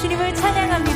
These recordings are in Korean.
주님을 찬양합니다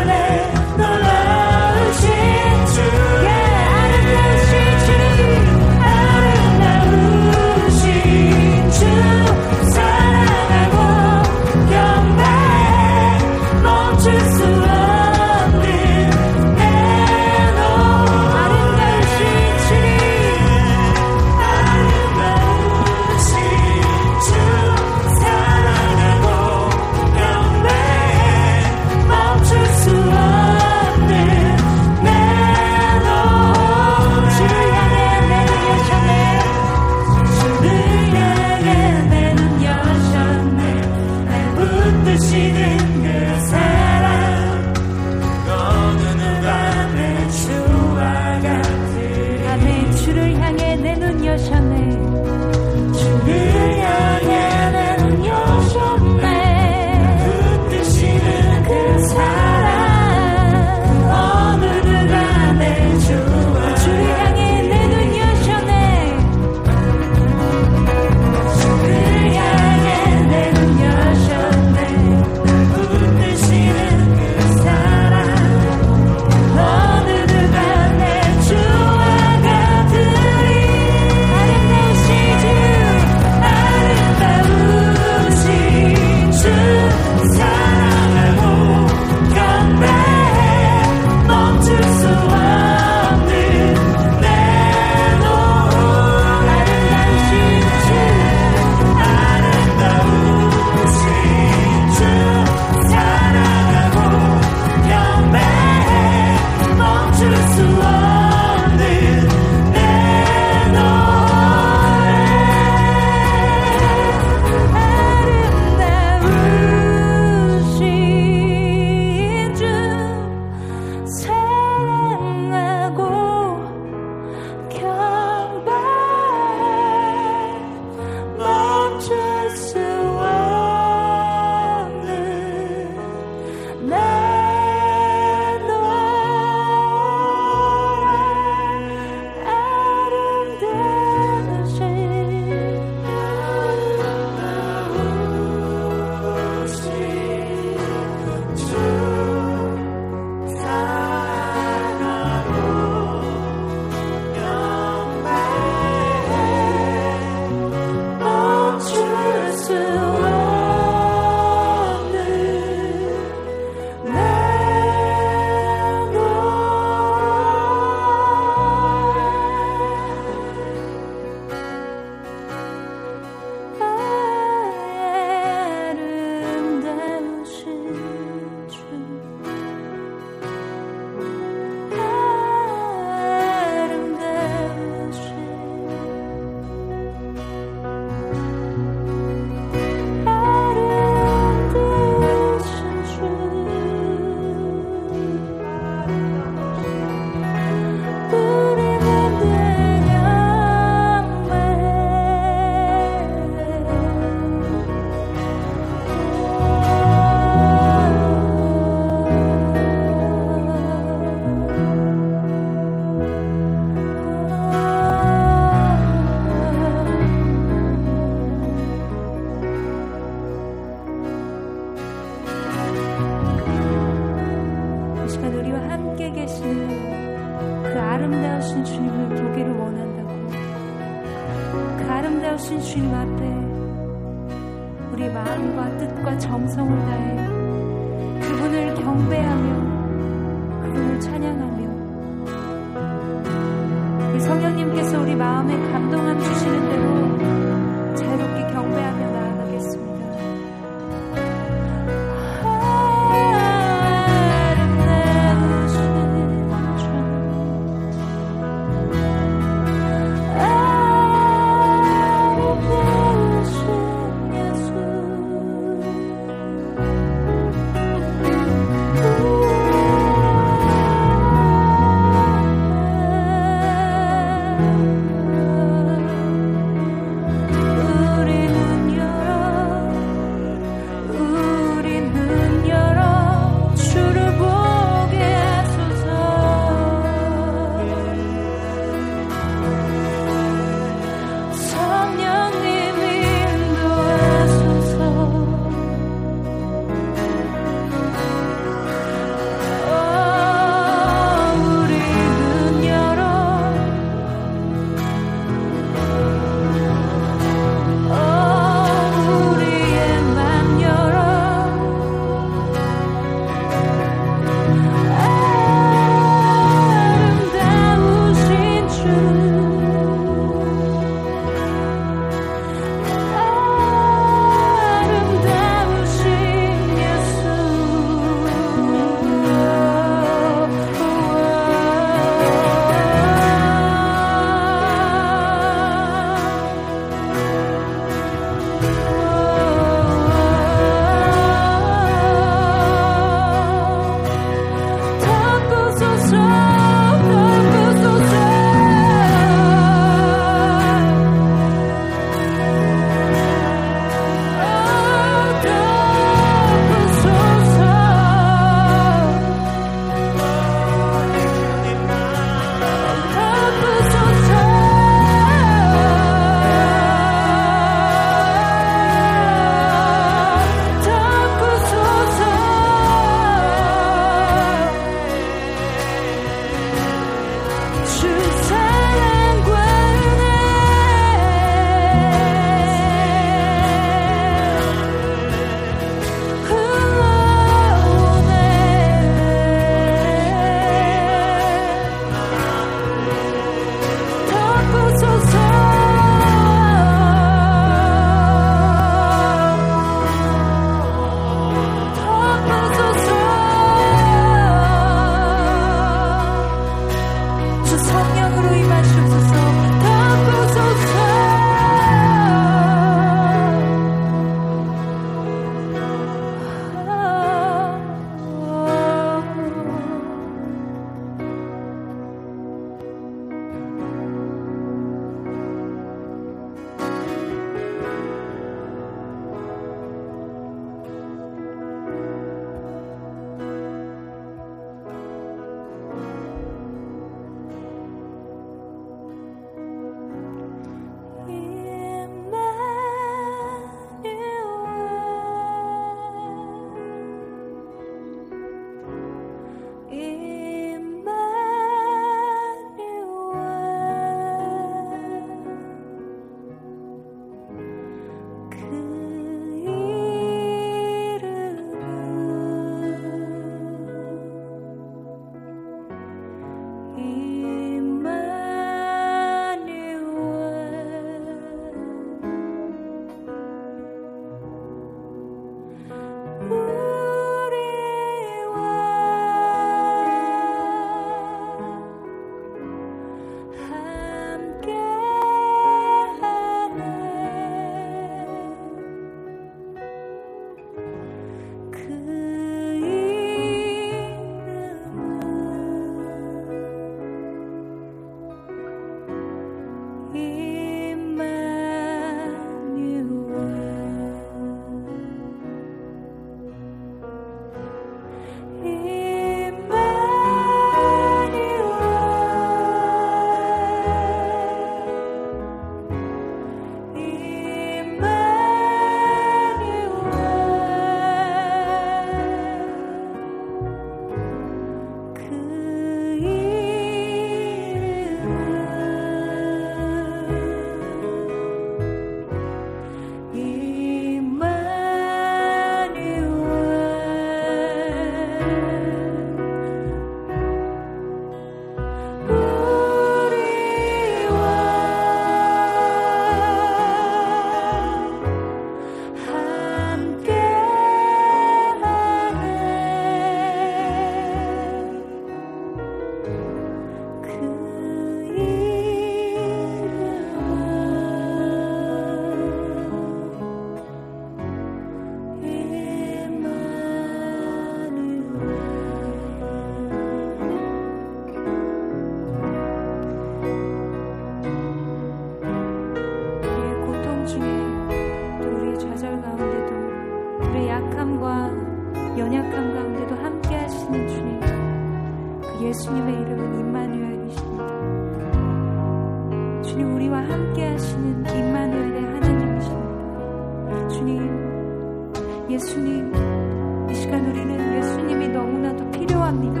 시간 우리는 예수님이 너무나도 필요합니다.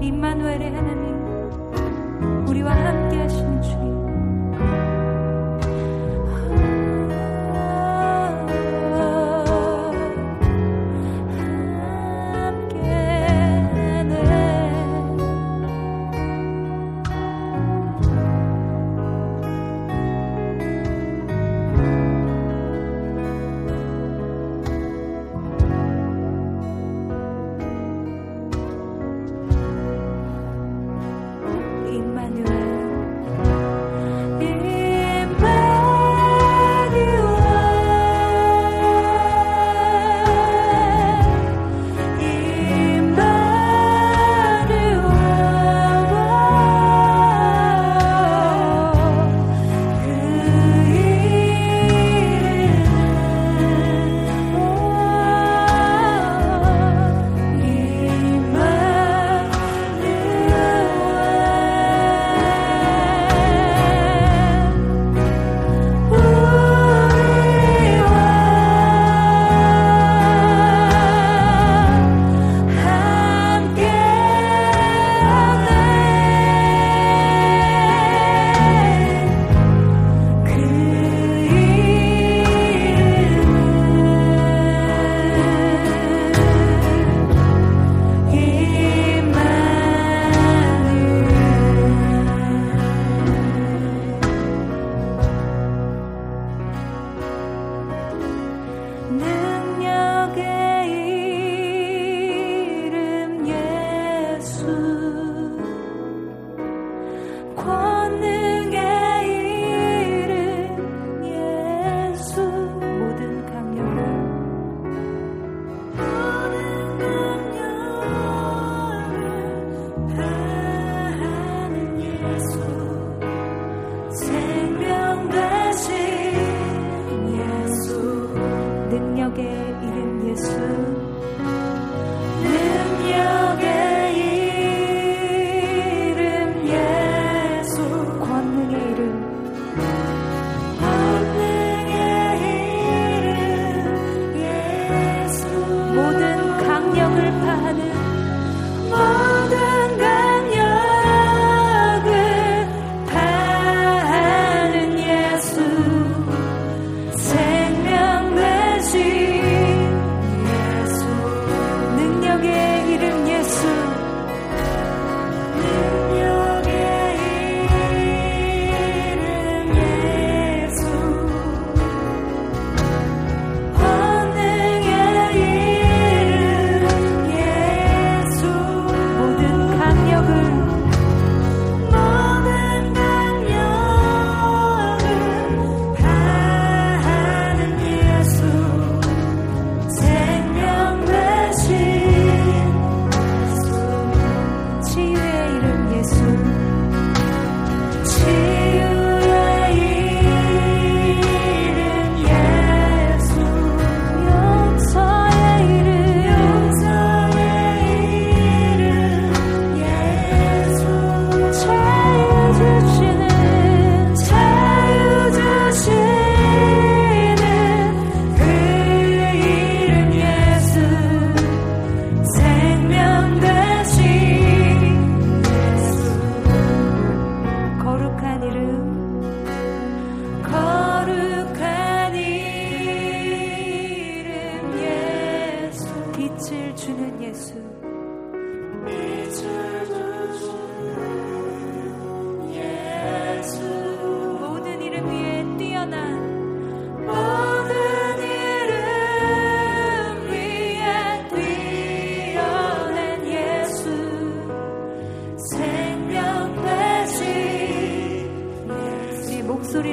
임마누엘의 하나님 우리와 함께 하시는 주님 빛을 주는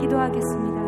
기도하겠습니다.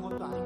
conta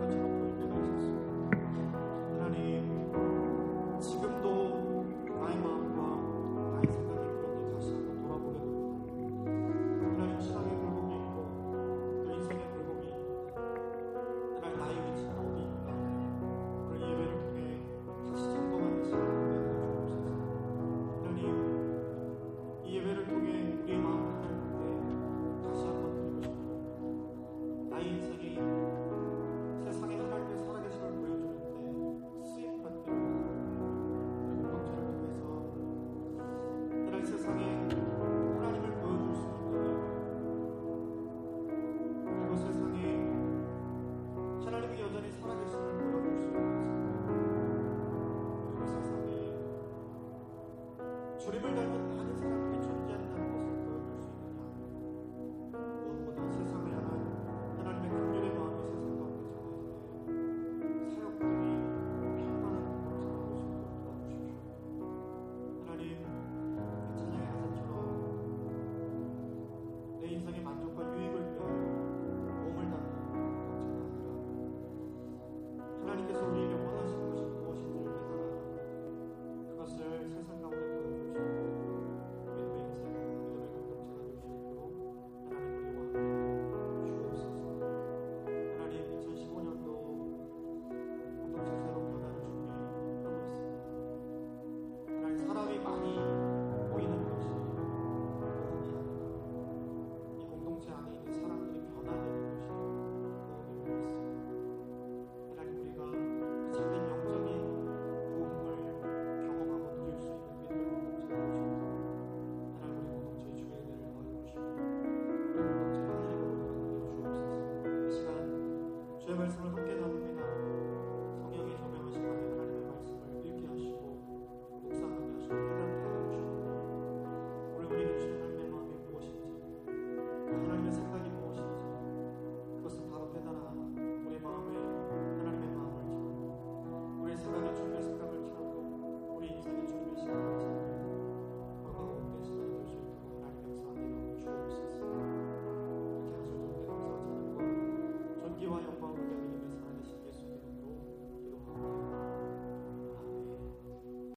우